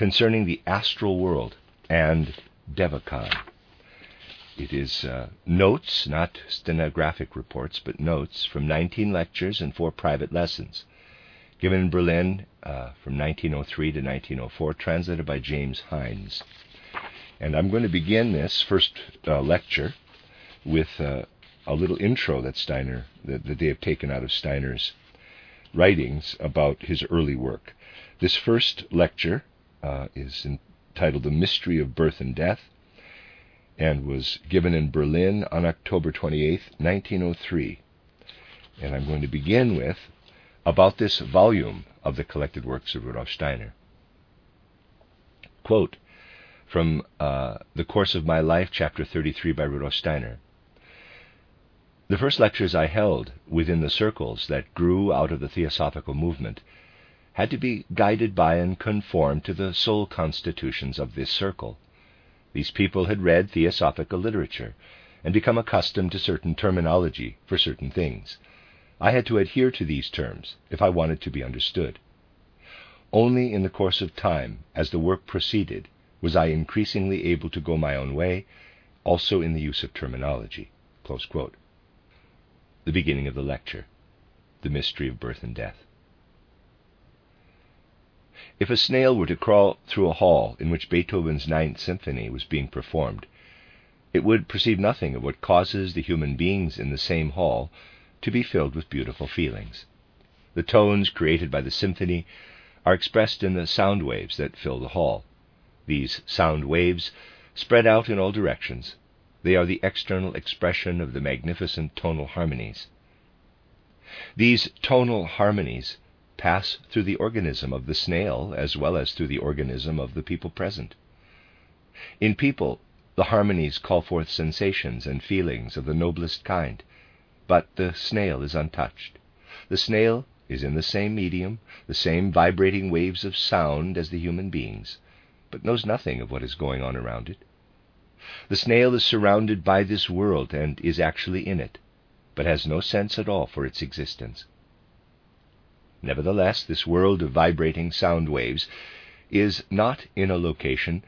Concerning the Astral World and Devachan. It is uh, notes, not stenographic reports, but notes from 19 lectures and four private lessons given in Berlin uh, from 1903 to 1904, translated by James Hindes. And I'm going to begin this first uh, lecture with uh, a little intro that Steiner, that, that they have taken out of Steiner's writings about his early work. This first lecture uh, is entitled The Mystery of Birth and Death and was given in Berlin on October 28, 1903. And I'm going to begin with about this volume of the collected works of Rudolf Steiner. Quote from uh, The Course of My Life, Chapter 33 by Rudolf Steiner. The first lectures I held within the circles that grew out of the Theosophical movement had to be guided by and conform to the soul constitutions of this circle. These people had read Theosophical literature and become accustomed to certain terminology for certain things. I had to adhere to these terms if I wanted to be understood. Only in the course of time, as the work proceeded, was I increasingly able to go my own way, also in the use of terminology. The beginning of the lecture The Mystery of Birth and Death. If a snail were to crawl through a hall in which Beethoven's Ninth Symphony was being performed, it would perceive nothing of what causes the human beings in the same hall to be filled with beautiful feelings. The tones created by the symphony are expressed in the sound waves that fill the hall. These sound waves spread out in all directions. They are the external expression of the magnificent tonal harmonies. These tonal harmonies pass through the organism of the snail as well as through the organism of the people present. In people, the harmonies call forth sensations and feelings of the noblest kind, but the snail is untouched. The snail is in the same medium, the same vibrating waves of sound as the human beings, but knows nothing of what is going on around it. The snail is surrounded by this world and is actually in it, but has no sense at all for its existence. Nevertheless, this world of vibrating sound waves is not in a location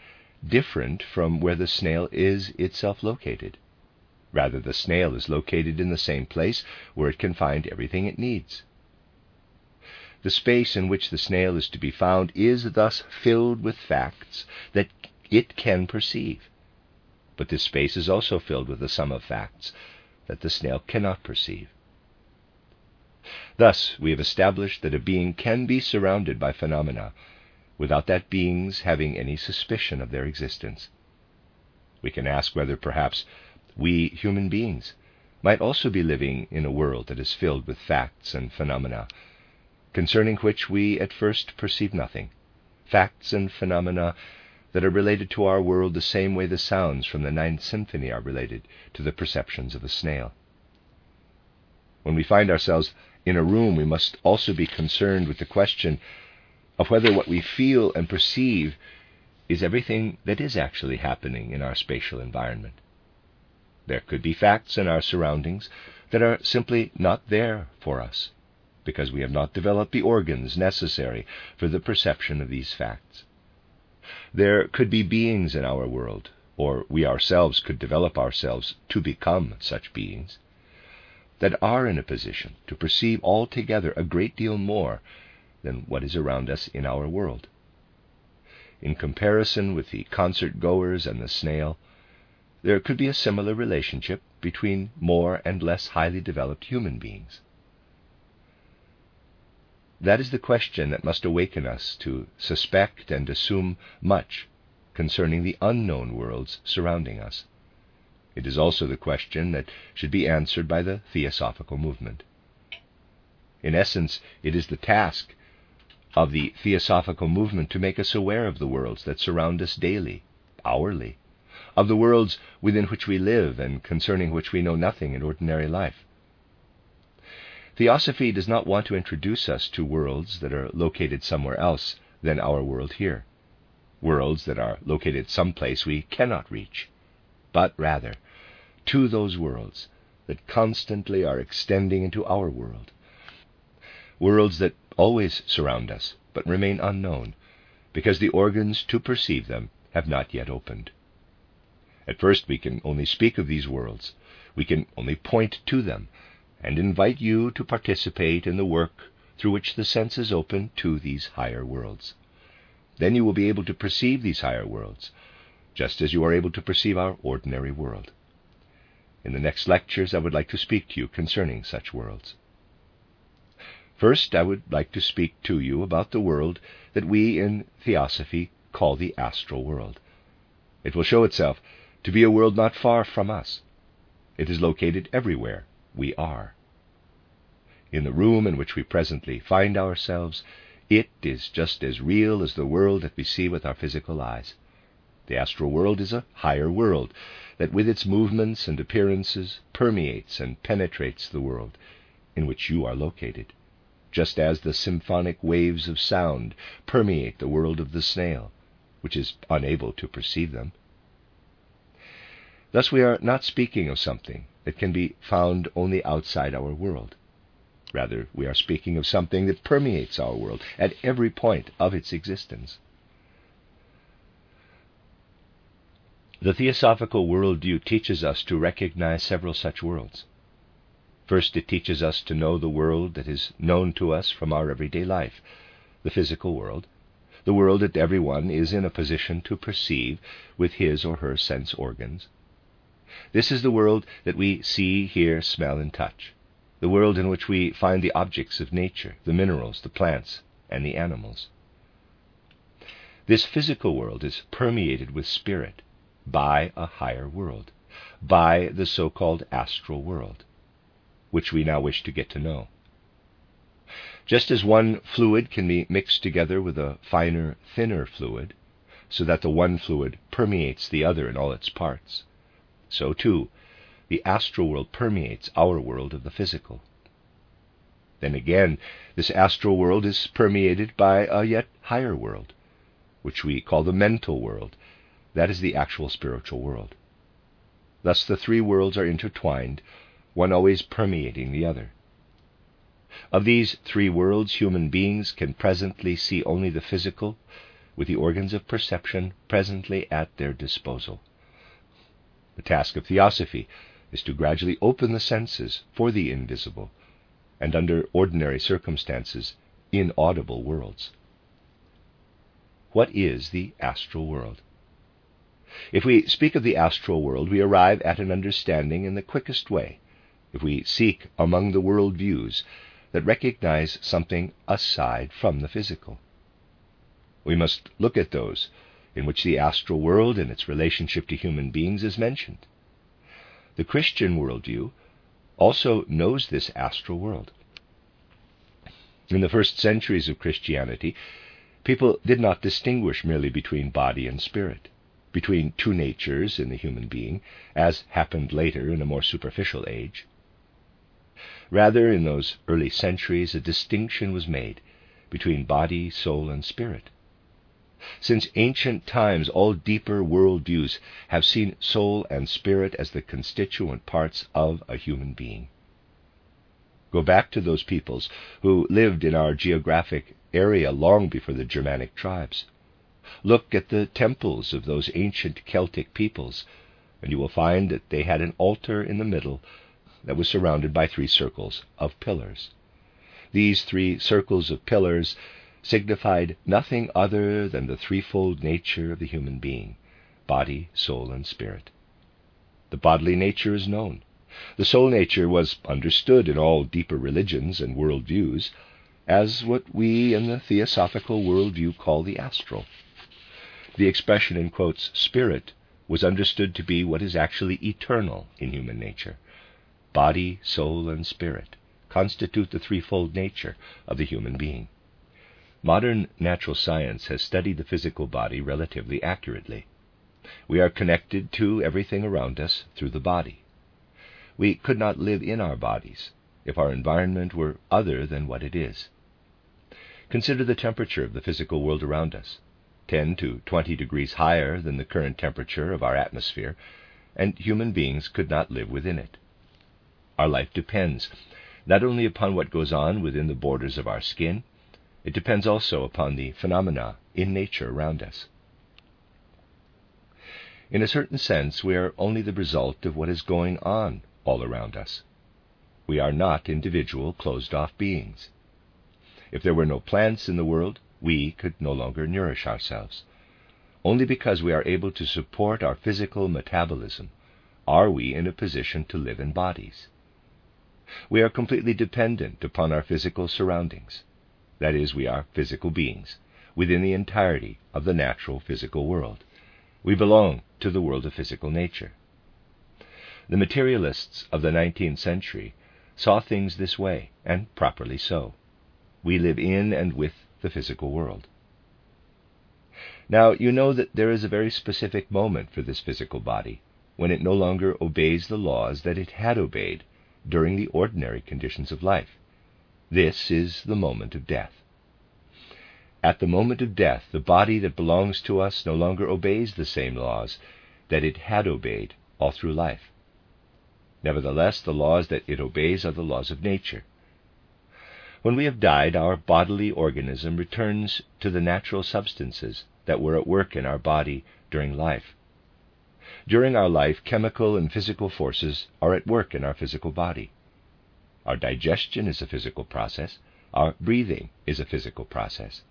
different from where the snail is itself located. Rather, the snail is located in the same place where it can find everything it needs. The space in which the snail is to be found is thus filled with facts that it can perceive. But this space is also filled with a sum of facts that the snail cannot perceive. Thus, we have established that a being can be surrounded by phenomena without that being's having any suspicion of their existence. We can ask whether perhaps we human beings might also be living in a world that is filled with facts and phenomena, concerning which we at first perceive nothing, facts and phenomena that are related to our world the same way the sounds from the Ninth Symphony are related to the perceptions of a snail. When we find ourselves in a room, we must also be concerned with the question of whether what we feel and perceive is everything that is actually happening in our spatial environment. There could be facts in our surroundings that are simply not there for us, because we have not developed the organs necessary for the perception of these facts. There could be beings in our world, or we ourselves could develop ourselves to become such beings, that are in a position to perceive altogether a great deal more than what is around us in our world. In comparison with the concert goers and the snail, there could be a similar relationship between more and less highly developed human beings. That is the question that must awaken us to suspect and assume much concerning the unknown worlds surrounding us. It is also the question that should be answered by the Theosophical movement. In essence, it is the task of the theosophical movement to make us aware of the worlds that surround us daily, hourly, of the worlds within which we live and concerning which we know nothing in ordinary life. Theosophy does not want to introduce us to worlds that are located somewhere else than our world here, worlds that are located someplace we cannot reach, but rather to those worlds that constantly are extending into our world, worlds that always surround us but remain unknown, because the organs to perceive them have not yet opened. At first, we can only speak of these worlds, we can only point to them, and invite you to participate in the work through which the senses open to these higher worlds. Then you will be able to perceive these higher worlds, just as you are able to perceive our ordinary world. In the next lectures, I would like to speak to you concerning such worlds. First, I would like to speak to you about the world that we in Theosophy call the astral world. It will show itself to be a world not far from us. It is located everywhere we are. In the room in which we presently find ourselves, it is just as real as the world that we see with our physical eyes. The astral world is a higher world that, with its movements and appearances, permeates and penetrates the world in which you are located just as the symphonic waves of sound permeate the world of the snail, which is unable to perceive them. Thus, we are not speaking of something that can be found only outside our world. Rather, we are speaking of something that permeates our world at every point of its existence. The theosophical worldview teaches us to recognize several such worlds. First, it teaches us to know the world that is known to us from our everyday life, the physical world, the world that everyone is in a position to perceive with his or her sense organs. This is the world that we see, hear, smell, and touch, the world in which we find the objects of nature, the minerals, the plants, and the animals. This physical world is permeated with spirit by a higher world, by the so called astral world which we now wish to get to know. Just as one fluid can be mixed together with a finer, thinner fluid, so that the one fluid permeates the other in all its parts, so too the astral world permeates our world of the physical. Then again, this astral world is permeated by a yet higher world, which we call the mental world. That is the actual spiritual world. Thus the three worlds are intertwined one always permeating the other. Of these three worlds, human beings can presently see only the physical, with the organs of perception presently at their disposal. The task of theosophy is to gradually open the senses for the invisible, and under ordinary circumstances, inaudible worlds. What is the astral world? If we speak of the astral world, we arrive at an understanding in the quickest way if we seek among the world views that recognize something aside from the physical. We must look at those in which the astral world and its relationship to human beings is mentioned. The Christian worldview also knows this astral world. In the first centuries of Christianity, people did not distinguish merely between body and spirit, between two natures in the human being, as happened later in a more superficial age. Rather, in those early centuries, a distinction was made between body, soul, and spirit. Since ancient times, all deeper world views have seen soul and spirit as the constituent parts of a human being. Go back to those peoples who lived in our geographic area long before the Germanic tribes. Look at the temples of those ancient Celtic peoples, and you will find that they had an altar in the middle that was surrounded by three circles of pillars. These three circles of pillars signified nothing other than the threefold nature of the human being body, soul, and spirit. The bodily nature is known. The soul nature was understood in all deeper religions and world views as what we in the theosophical world view call the astral. The expression in quotes spirit was understood to be what is actually eternal in human nature body, soul, and spirit, constitute the threefold nature of the human being. Modern natural science has studied the physical body relatively accurately. We are connected to everything around us through the body. We could not live in our bodies if our environment were other than what it is. Consider the temperature of the physical world around us 10 to 20 degrees higher than the current temperature of our atmosphere, and human beings could not live within it. Our life depends not only upon what goes on within the borders of our skin, it depends also upon the phenomena in nature around us. In a certain sense, we are only the result of what is going on all around us. We are not individual, closed off beings. If there were no plants in the world, we could no longer nourish ourselves. Only because we are able to support our physical metabolism are we in a position to live in bodies. We are completely dependent upon our physical surroundings. That is, we are physical beings within the entirety of the natural physical world. We belong to the world of physical nature. The materialists of the 19th century saw things this way, and properly so. We live in and with the physical world. Now, you know that there is a very specific moment for this physical body when it no longer obeys the laws that it had obeyed during the ordinary conditions of life. This is the moment of death. At the moment of death, the body that belongs to us no longer obeys the same laws that it had obeyed all through life. Nevertheless, the laws that it obeys are the laws of nature. When we have died, our bodily organism returns to the natural substances that were at work in our body during life. During our life, chemical and physical forces are at work in our physical body. Our digestion is a physical process. Our breathing is a physical process.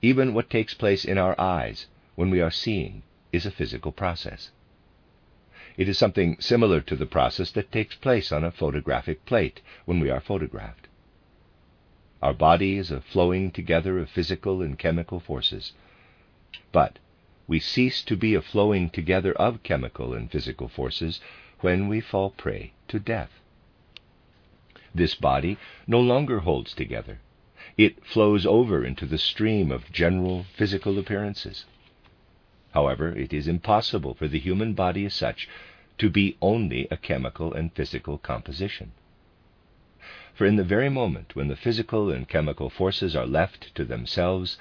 Even what takes place in our eyes when we are seeing is a physical process. It is something similar to the process that takes place on a photographic plate when we are photographed. Our body is a flowing together of physical and chemical forces. But we cease to be a flowing together of chemical and physical forces when we fall prey to death. This body no longer holds together. It flows over into the stream of general physical appearances. However, it is impossible for the human body as such to be only a chemical and physical composition. For in the very moment when the physical and chemical forces are left to themselves,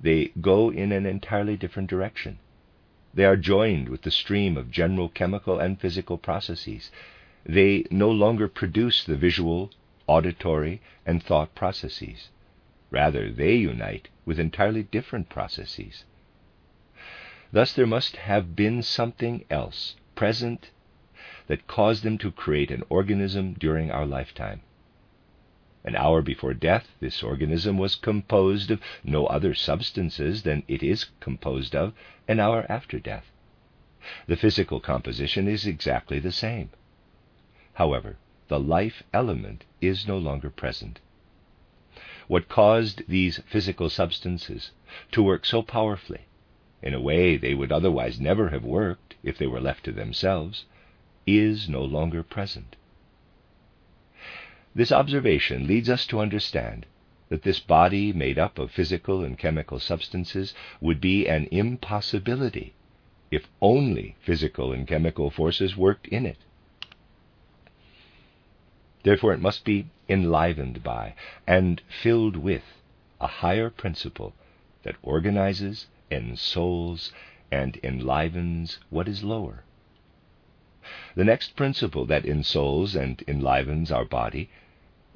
they go in an entirely different direction. They are joined with the stream of general chemical and physical processes. They no longer produce the visual, auditory, and thought processes. Rather, they unite with entirely different processes. Thus, there must have been something else present that caused them to create an organism during our lifetime. An hour before death, this organism was composed of no other substances than it is composed of an hour after death. The physical composition is exactly the same. However, the life element is no longer present. What caused these physical substances to work so powerfully, in a way they would otherwise never have worked if they were left to themselves, is no longer present. This observation leads us to understand that this body made up of physical and chemical substances would be an impossibility if only physical and chemical forces worked in it. Therefore, it must be enlivened by and filled with a higher principle that organizes, ensouls, and enlivens what is lower. The next principle that ensouls and enlivens our body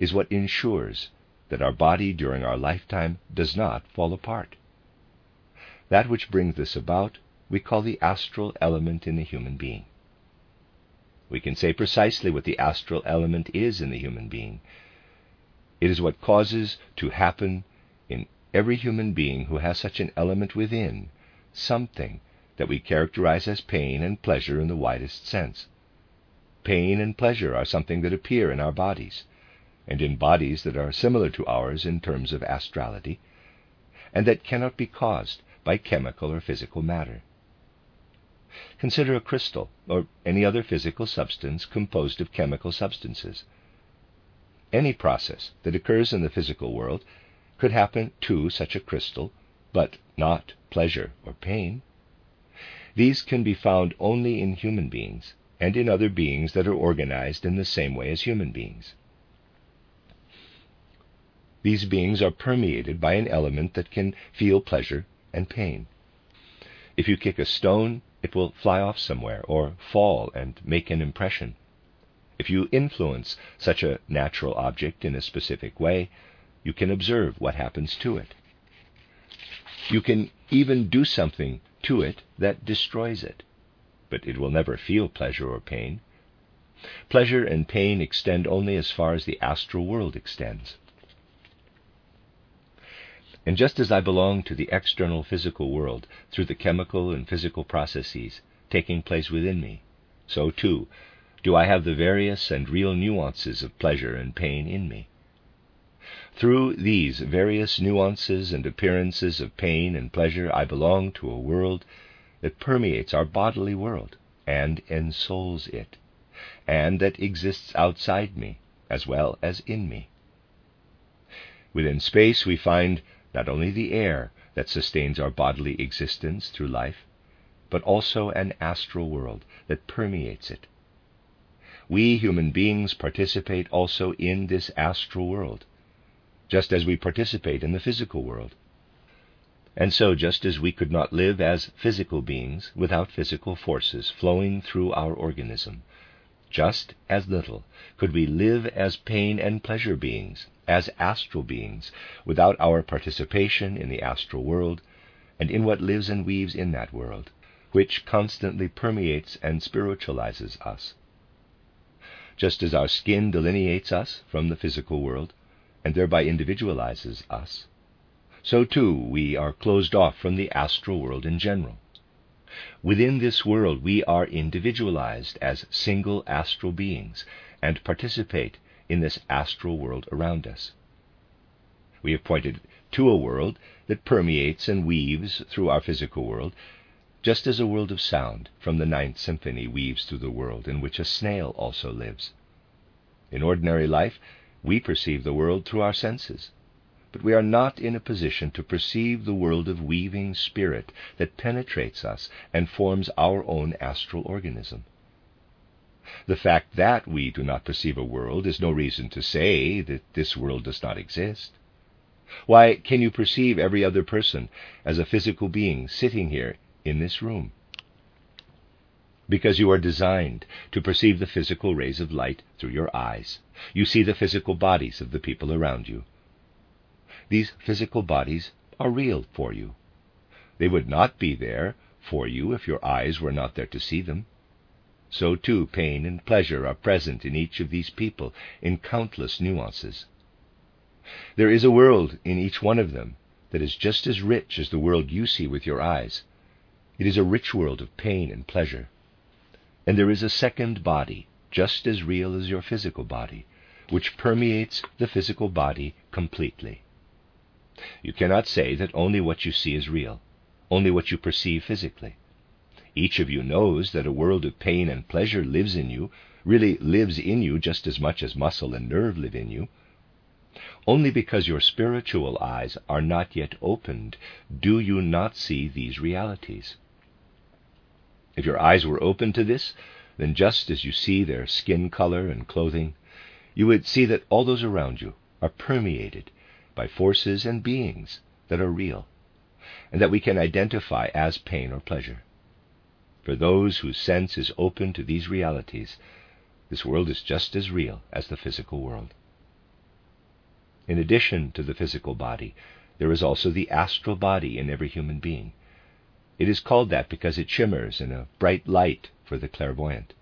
is what ensures that our body during our lifetime does not fall apart. That which brings this about we call the astral element in the human being. We can say precisely what the astral element is in the human being. It is what causes to happen in every human being who has such an element within something that we characterize as pain and pleasure in the widest sense. Pain and pleasure are something that appear in our bodies, and in bodies that are similar to ours in terms of astrality, and that cannot be caused by chemical or physical matter. Consider a crystal or any other physical substance composed of chemical substances. Any process that occurs in the physical world could happen to such a crystal, but not pleasure or pain. These can be found only in human beings and in other beings that are organized in the same way as human beings. These beings are permeated by an element that can feel pleasure and pain. If you kick a stone, it will fly off somewhere or fall and make an impression. If you influence such a natural object in a specific way, you can observe what happens to it. You can even do something to it that destroys it, but it will never feel pleasure or pain. Pleasure and pain extend only as far as the astral world extends. And just as I belong to the external physical world through the chemical and physical processes taking place within me, so too do I have the various and real nuances of pleasure and pain in me. Through these various nuances and appearances of pain and pleasure, I belong to a world that permeates our bodily world and ensouls it, and that exists outside me as well as in me. Within space, we find not only the air that sustains our bodily existence through life, but also an astral world that permeates it. We human beings participate also in this astral world, just as we participate in the physical world. And so, just as we could not live as physical beings without physical forces flowing through our organism, just as little could we live as pain and pleasure beings as astral beings without our participation in the astral world and in what lives and weaves in that world, which constantly permeates and spiritualizes us. Just as our skin delineates us from the physical world and thereby individualizes us, so too we are closed off from the astral world in general. Within this world, we are individualized as single astral beings and participate in this astral world around us. We have pointed to a world that permeates and weaves through our physical world, just as a world of sound from the Ninth Symphony weaves through the world in which a snail also lives. In ordinary life, we perceive the world through our senses, but we are not in a position to perceive the world of weaving spirit that penetrates us and forms our own astral organism. The fact that we do not perceive a world is no reason to say that this world does not exist. Why can you perceive every other person as a physical being sitting here in this room? Because you are designed to perceive the physical rays of light through your eyes. You see the physical bodies of the people around you. These physical bodies are real for you. They would not be there for you if your eyes were not there to see them so too pain and pleasure are present in each of these people in countless nuances. There is a world in each one of them that is just as rich as the world you see with your eyes. It is a rich world of pain and pleasure. And there is a second body, just as real as your physical body, which permeates the physical body completely. You cannot say that only what you see is real, only what you perceive physically. Each of you knows that a world of pain and pleasure lives in you, really lives in you just as much as muscle and nerve live in you. Only because your spiritual eyes are not yet opened do you not see these realities. If your eyes were open to this, then just as you see their skin color and clothing, you would see that all those around you are permeated by forces and beings that are real, and that we can identify as pain or pleasure. For those whose sense is open to these realities, this world is just as real as the physical world. In addition to the physical body, there is also the astral body in every human being. It is called that because it shimmers in a bright light for the clairvoyant.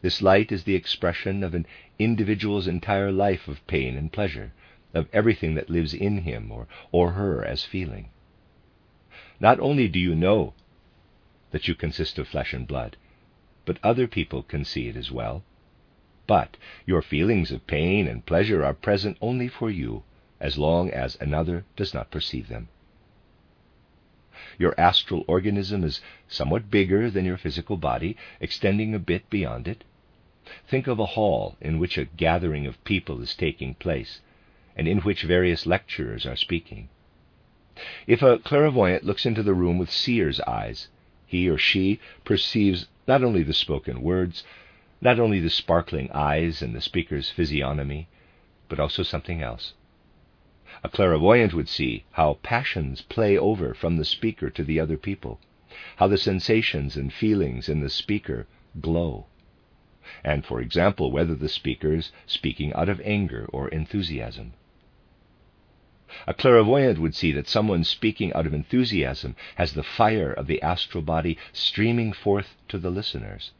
This light is the expression of an individual's entire life of pain and pleasure, of everything that lives in him or, or her as feeling. Not only do you know that you consist of flesh and blood, but other people can see it as well. But your feelings of pain and pleasure are present only for you as long as another does not perceive them. Your astral organism is somewhat bigger than your physical body, extending a bit beyond it. Think of a hall in which a gathering of people is taking place, and in which various lecturers are speaking. If a clairvoyant looks into the room with seer's eyes, he or she perceives not only the spoken words, not only the sparkling eyes and the speaker's physiognomy, but also something else. A clairvoyant would see how passions play over from the speaker to the other people, how the sensations and feelings in the speaker glow, and, for example, whether the speaker is speaking out of anger or enthusiasm. A clairvoyant would see that someone speaking out of enthusiasm has the fire of the astral body streaming forth to the listeners.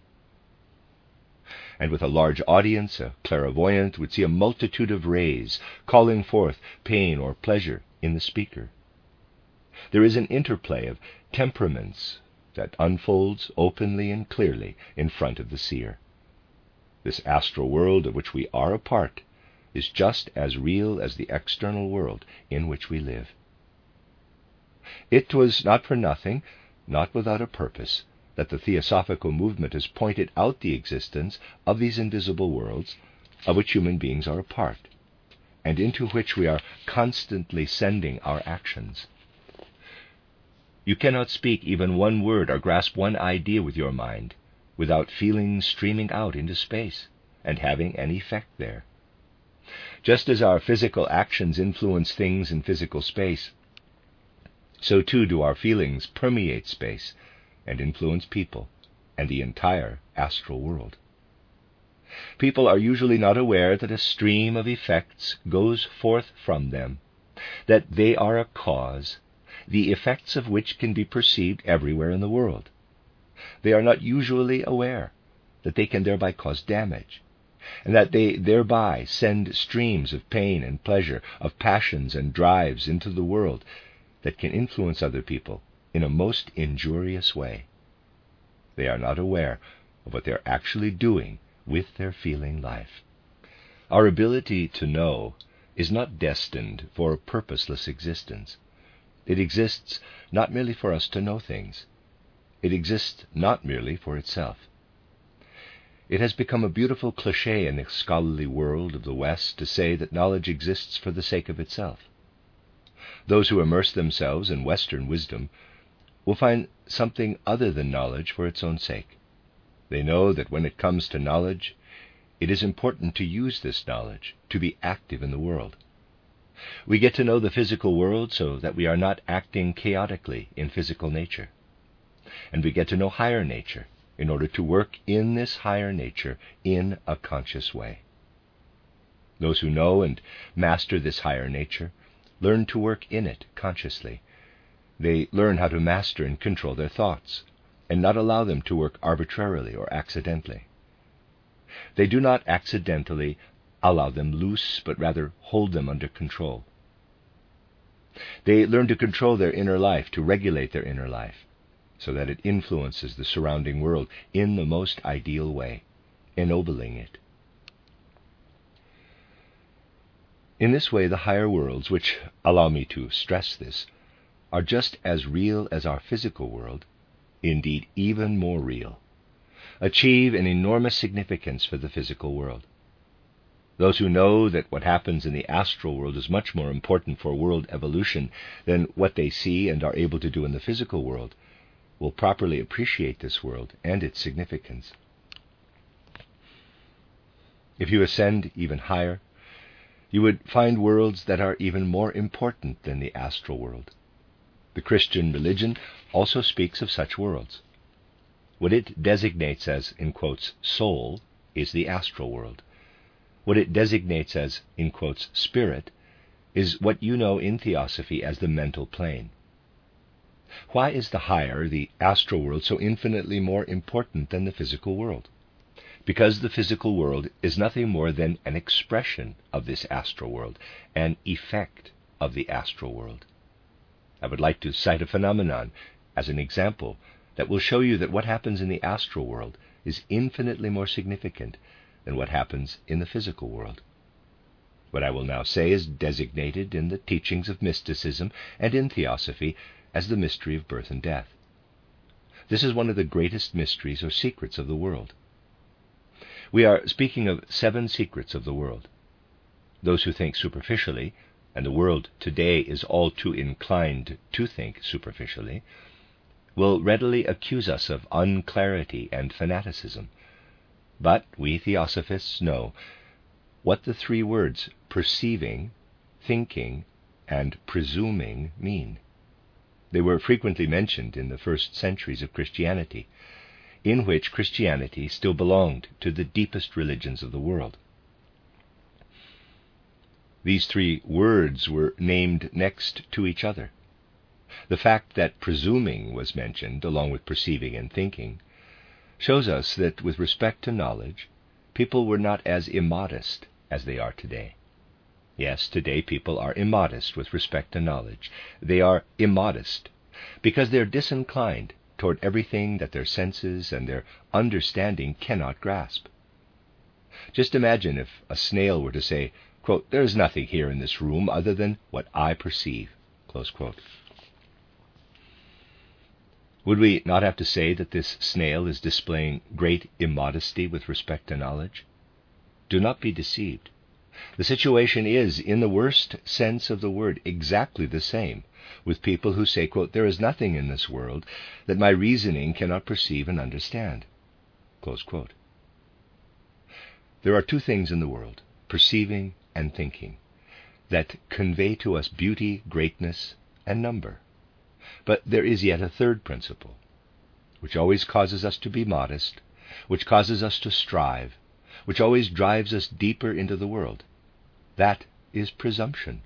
And with a large audience, a clairvoyant would see a multitude of rays calling forth pain or pleasure in the speaker. There is an interplay of temperaments that unfolds openly and clearly in front of the seer. This astral world of which we are a part is just as real as the external world in which we live. It was not for nothing, not without a purpose, that the Theosophical movement has pointed out the existence of these invisible worlds of which human beings are a part, and into which we are constantly sending our actions. You cannot speak even one word or grasp one idea with your mind without feelings streaming out into space and having an effect there. Just as our physical actions influence things in physical space, so too do our feelings permeate space and influence people and the entire astral world. People are usually not aware that a stream of effects goes forth from them, that they are a cause, the effects of which can be perceived everywhere in the world. They are not usually aware that they can thereby cause damage, and that they thereby send streams of pain and pleasure, of passions and drives into the world that can influence other people in a most injurious way. They are not aware of what they are actually doing with their feeling life. Our ability to know is not destined for a purposeless existence. It exists not merely for us to know things, it exists not merely for itself. It has become a beautiful cliche in the scholarly world of the West to say that knowledge exists for the sake of itself. Those who immerse themselves in Western wisdom will find something other than knowledge for its own sake. They know that when it comes to knowledge, it is important to use this knowledge, to be active in the world. We get to know the physical world so that we are not acting chaotically in physical nature. And we get to know higher nature in order to work in this higher nature in a conscious way. Those who know and master this higher nature learn to work in it consciously. They learn how to master and control their thoughts and not allow them to work arbitrarily or accidentally. They do not accidentally allow them loose, but rather hold them under control. They learn to control their inner life, to regulate their inner life, so that it influences the surrounding world in the most ideal way, ennobling it. In this way, the higher worlds, which, allow me to stress this, are just as real as our physical world, indeed even more real, achieve an enormous significance for the physical world. Those who know that what happens in the astral world is much more important for world evolution than what they see and are able to do in the physical world will properly appreciate this world and its significance. If you ascend even higher, you would find worlds that are even more important than the astral world. The Christian religion also speaks of such worlds. What it designates as, in quotes, soul is the astral world. What it designates as, in quotes, spirit is what you know in theosophy as the mental plane. Why is the higher, the astral world, so infinitely more important than the physical world? Because the physical world is nothing more than an expression of this astral world, an effect of the astral world. I would like to cite a phenomenon as an example that will show you that what happens in the astral world is infinitely more significant than what happens in the physical world. What I will now say is designated in the teachings of mysticism and in theosophy as the mystery of birth and death. This is one of the greatest mysteries or secrets of the world. We are speaking of seven secrets of the world. those who think superficially, and the world today is all too inclined to think superficially, will readily accuse us of unclarity and fanaticism. But we theosophists know what the three words perceiving, thinking, and presuming mean. They were frequently mentioned in the first centuries of Christianity, in which Christianity still belonged to the deepest religions of the world. These three words were named next to each other. The fact that presuming was mentioned along with perceiving and thinking shows us that with respect to knowledge, people were not as immodest as they are today. Yes, today people are immodest with respect to knowledge. They are immodest because they are disinclined toward everything that their senses and their understanding cannot grasp. Just imagine if a snail were to say, quote, There is nothing here in this room other than what I perceive. Would we not have to say that this snail is displaying great immodesty with respect to knowledge? Do not be deceived. The situation is, in the worst sense of the word, exactly the same with people who say, quote, There is nothing in this world that my reasoning cannot perceive and understand. There are two things in the world, perceiving and thinking, that convey to us beauty, greatness, and number. But there is yet a third principle, which always causes us to be modest, which causes us to strive, which always drives us deeper into the world. That is presumption.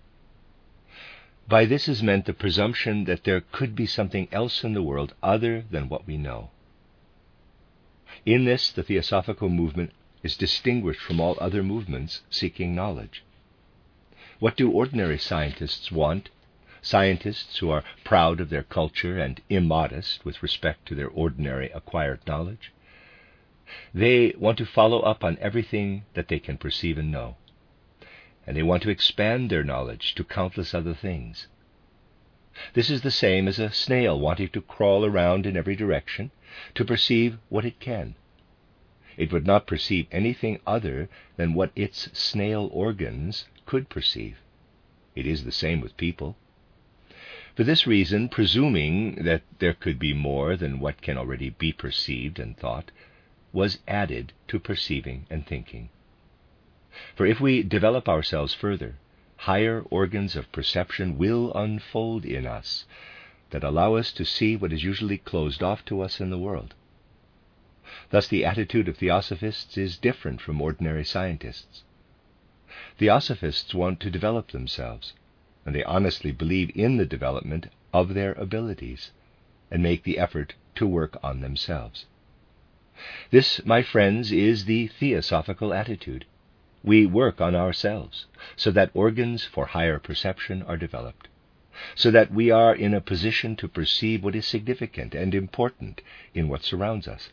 By this is meant the presumption that there could be something else in the world other than what we know. In this, the Theosophical movement is distinguished from all other movements seeking knowledge. What do ordinary scientists want? Scientists who are proud of their culture and immodest with respect to their ordinary acquired knowledge? They want to follow up on everything that they can perceive and know. And they want to expand their knowledge to countless other things. This is the same as a snail wanting to crawl around in every direction to perceive what it can. It would not perceive anything other than what its snail organs could perceive. It is the same with people. For this reason, presuming that there could be more than what can already be perceived and thought, was added to perceiving and thinking. For if we develop ourselves further, higher organs of perception will unfold in us that allow us to see what is usually closed off to us in the world. Thus, the attitude of theosophists is different from ordinary scientists. Theosophists want to develop themselves, and they honestly believe in the development of their abilities and make the effort to work on themselves. This, my friends, is the theosophical attitude. We work on ourselves so that organs for higher perception are developed, so that we are in a position to perceive what is significant and important in what surrounds us.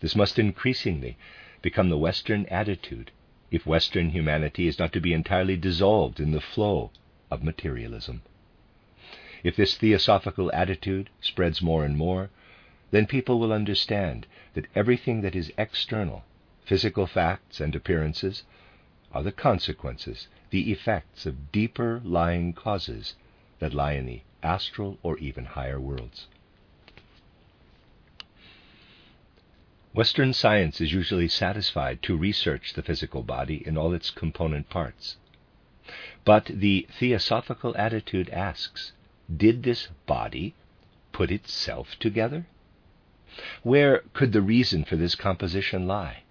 This must increasingly become the Western attitude if Western humanity is not to be entirely dissolved in the flow of materialism. If this theosophical attitude spreads more and more, then people will understand that everything that is external, physical facts and appearances, are the consequences, the effects of deeper lying causes that lie in the astral or even higher worlds. Western science is usually satisfied to research the physical body in all its component parts. But the theosophical attitude asks Did this body put itself together? Where could the reason for this composition lie?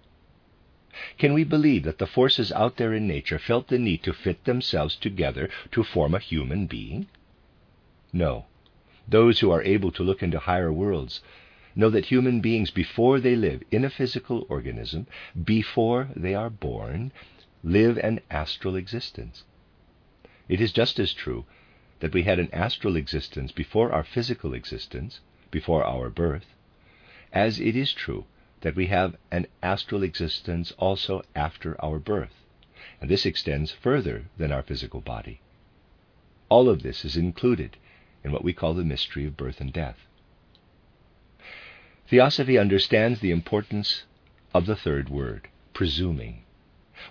Can we believe that the forces out there in nature felt the need to fit themselves together to form a human being? No. Those who are able to look into higher worlds know that human beings, before they live in a physical organism, before they are born, live an astral existence. It is just as true that we had an astral existence before our physical existence, before our birth, as it is true that we have an astral existence also after our birth, and this extends further than our physical body. All of this is included in what we call the mystery of birth and death. Theosophy understands the importance of the third word, presuming.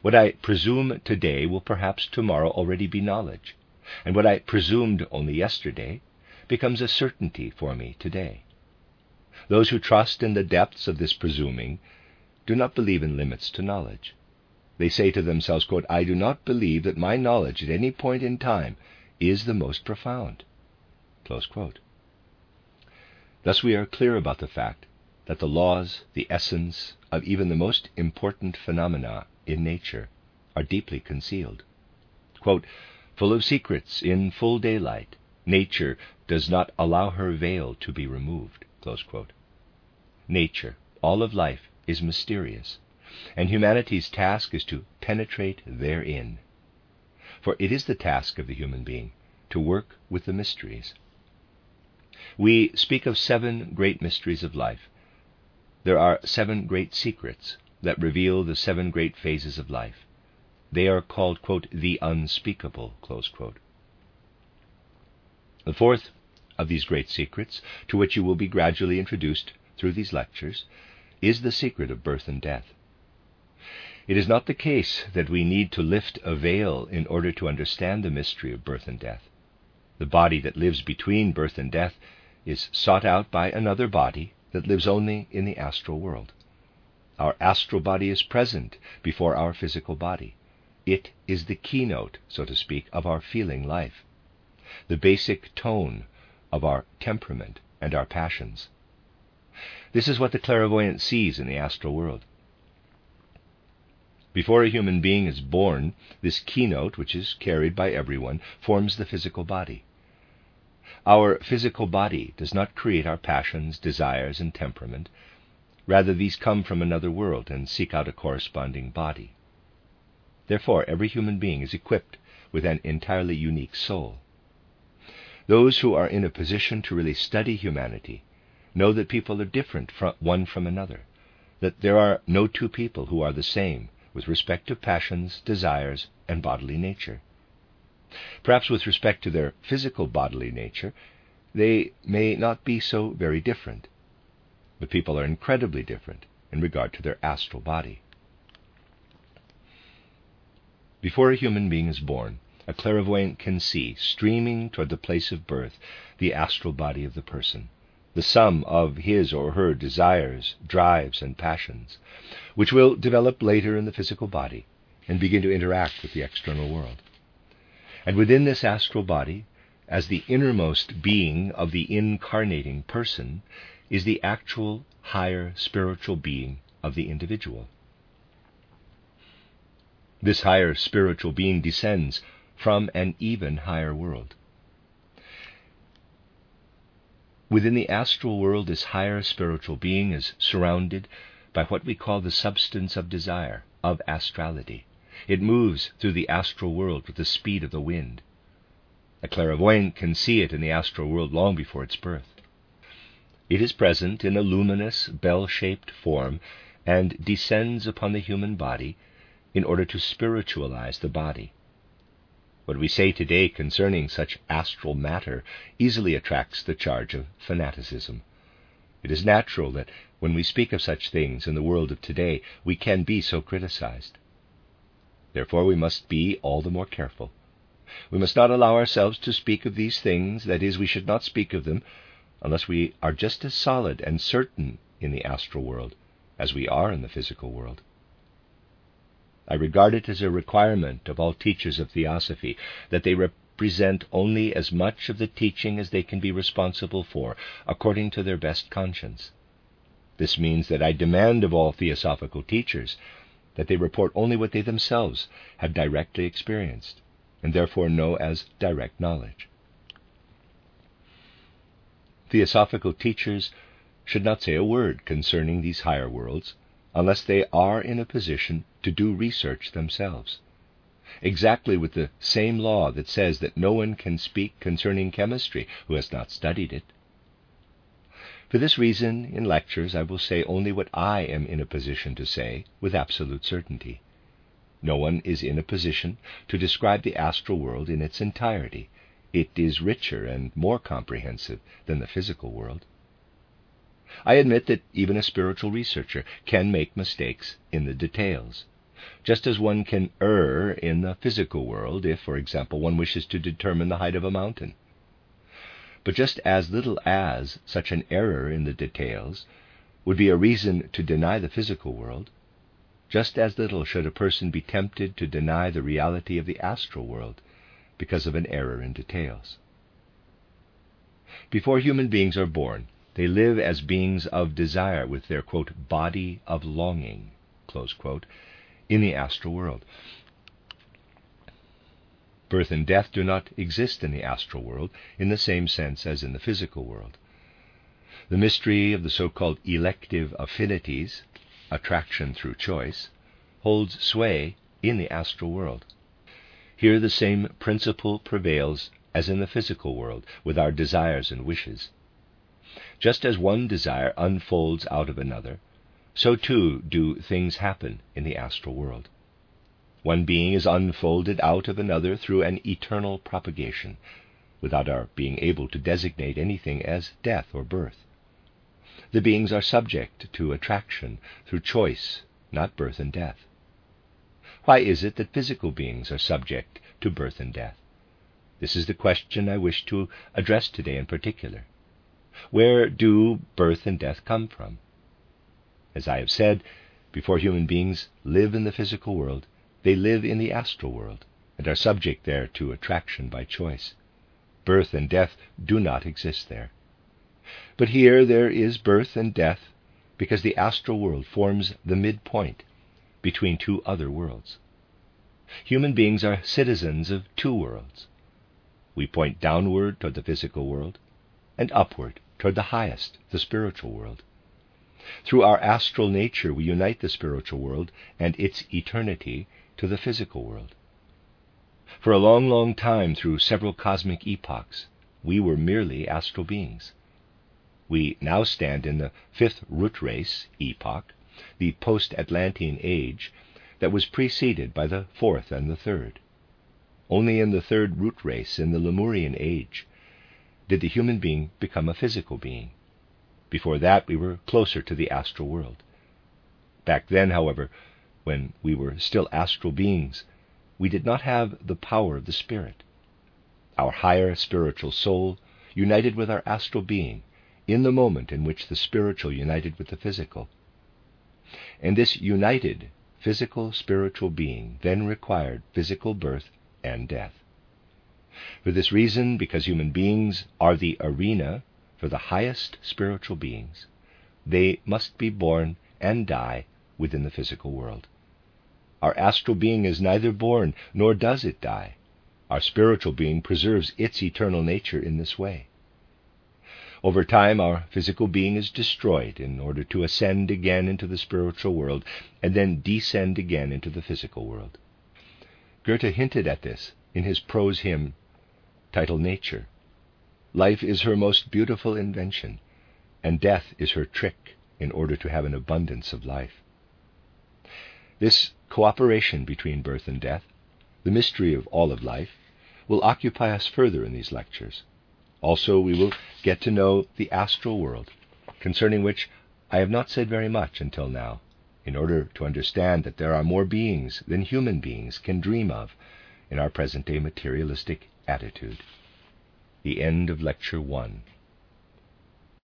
What I presume today will perhaps tomorrow already be knowledge, and what I presumed only yesterday becomes a certainty for me today. Those who trust in the depths of this presuming do not believe in limits to knowledge. They say to themselves, quote, I do not believe that my knowledge at any point in time is the most profound. Thus we are clear about the fact that the laws, the essence of even the most important phenomena in nature, are deeply concealed. Quote, full of secrets in full daylight, nature does not allow her veil to be removed. Nature, all of life, is mysterious, and humanity's task is to penetrate therein. For it is the task of the human being to work with the mysteries. We speak of seven great mysteries of life. There are seven great secrets that reveal the seven great phases of life. They are called, quote, the unspeakable, The fourth of these great secrets, to which you will be gradually introduced through these lectures, is the secret of birth and death. It is not the case that we need to lift a veil in order to understand the mystery of birth and death. The body that lives between birth and death is sought out by another body that lives only in the astral world. Our astral body is present before our physical body. It is the keynote, so to speak, of our feeling life, the basic tone of our temperament and our passions. This is what the clairvoyant sees in the astral world. Before a human being is born, this keynote, which is carried by everyone, forms the physical body. Our physical body does not create our passions, desires, and temperament. Rather, these come from another world and seek out a corresponding body. Therefore, every human being is equipped with an entirely unique soul. Those who are in a position to really study humanity know that people are different from one from another, that there are no two people who are the same with respect to passions, desires, and bodily nature. Perhaps with respect to their physical bodily nature, they may not be so very different, but people are incredibly different in regard to their astral body. Before a human being is born, a clairvoyant can see, streaming toward the place of birth, the astral body of the person the sum of his or her desires, drives, and passions, which will develop later in the physical body and begin to interact with the external world. And within this astral body, as the innermost being of the incarnating person, is the actual higher spiritual being of the individual. This higher spiritual being descends from an even higher world. Within the astral world, this higher spiritual being is surrounded by what we call the substance of desire, of astrality. It moves through the astral world with the speed of the wind. A clairvoyant can see it in the astral world long before its birth. It is present in a luminous, bell shaped form and descends upon the human body in order to spiritualize the body. What we say today concerning such astral matter easily attracts the charge of fanaticism. It is natural that when we speak of such things in the world of today, we can be so criticized. Therefore, we must be all the more careful. We must not allow ourselves to speak of these things, that is, we should not speak of them unless we are just as solid and certain in the astral world as we are in the physical world. I regard it as a requirement of all teachers of theosophy that they represent only as much of the teaching as they can be responsible for, according to their best conscience. This means that I demand of all theosophical teachers that they report only what they themselves have directly experienced, and therefore know as direct knowledge. Theosophical teachers should not say a word concerning these higher worlds unless they are in a position to do research themselves. Exactly with the same law that says that no one can speak concerning chemistry who has not studied it. For this reason, in lectures, I will say only what I am in a position to say with absolute certainty. No one is in a position to describe the astral world in its entirety. It is richer and more comprehensive than the physical world. I admit that even a spiritual researcher can make mistakes in the details. Just as one can err in the physical world if, for example, one wishes to determine the height of a mountain. But just as little as such an error in the details would be a reason to deny the physical world, just as little should a person be tempted to deny the reality of the astral world because of an error in details. Before human beings are born, they live as beings of desire with their quote, body of longing quote, in the astral world. Birth and death do not exist in the astral world in the same sense as in the physical world. The mystery of the so called elective affinities, attraction through choice, holds sway in the astral world. Here the same principle prevails as in the physical world with our desires and wishes. Just as one desire unfolds out of another, so too do things happen in the astral world. One being is unfolded out of another through an eternal propagation, without our being able to designate anything as death or birth. The beings are subject to attraction through choice, not birth and death. Why is it that physical beings are subject to birth and death? This is the question I wish to address today in particular. Where do birth and death come from? As I have said, before human beings live in the physical world, they live in the astral world and are subject there to attraction by choice. Birth and death do not exist there. But here there is birth and death because the astral world forms the midpoint between two other worlds. Human beings are citizens of two worlds. We point downward toward the physical world and upward toward the highest, the spiritual world. Through our astral nature, we unite the spiritual world and its eternity to the physical world. For a long, long time, through several cosmic epochs, we were merely astral beings. We now stand in the fifth root race epoch, the post Atlantean age, that was preceded by the fourth and the third. Only in the third root race, in the Lemurian age, did the human being become a physical being. Before that, we were closer to the astral world. Back then, however, when we were still astral beings, we did not have the power of the Spirit. Our higher spiritual soul united with our astral being in the moment in which the spiritual united with the physical. And this united physical spiritual being then required physical birth and death. For this reason, because human beings are the arena for the highest spiritual beings, they must be born and die within the physical world. Our astral being is neither born nor does it die. Our spiritual being preserves its eternal nature in this way. Over time, our physical being is destroyed in order to ascend again into the spiritual world and then descend again into the physical world. Goethe hinted at this in his prose hymn titled Nature. Life is her most beautiful invention, and death is her trick in order to have an abundance of life. This cooperation between birth and death, the mystery of all of life, will occupy us further in these lectures. Also, we will get to know the astral world, concerning which I have not said very much until now, in order to understand that there are more beings than human beings can dream of in our present day materialistic attitude. The end of Lecture 1.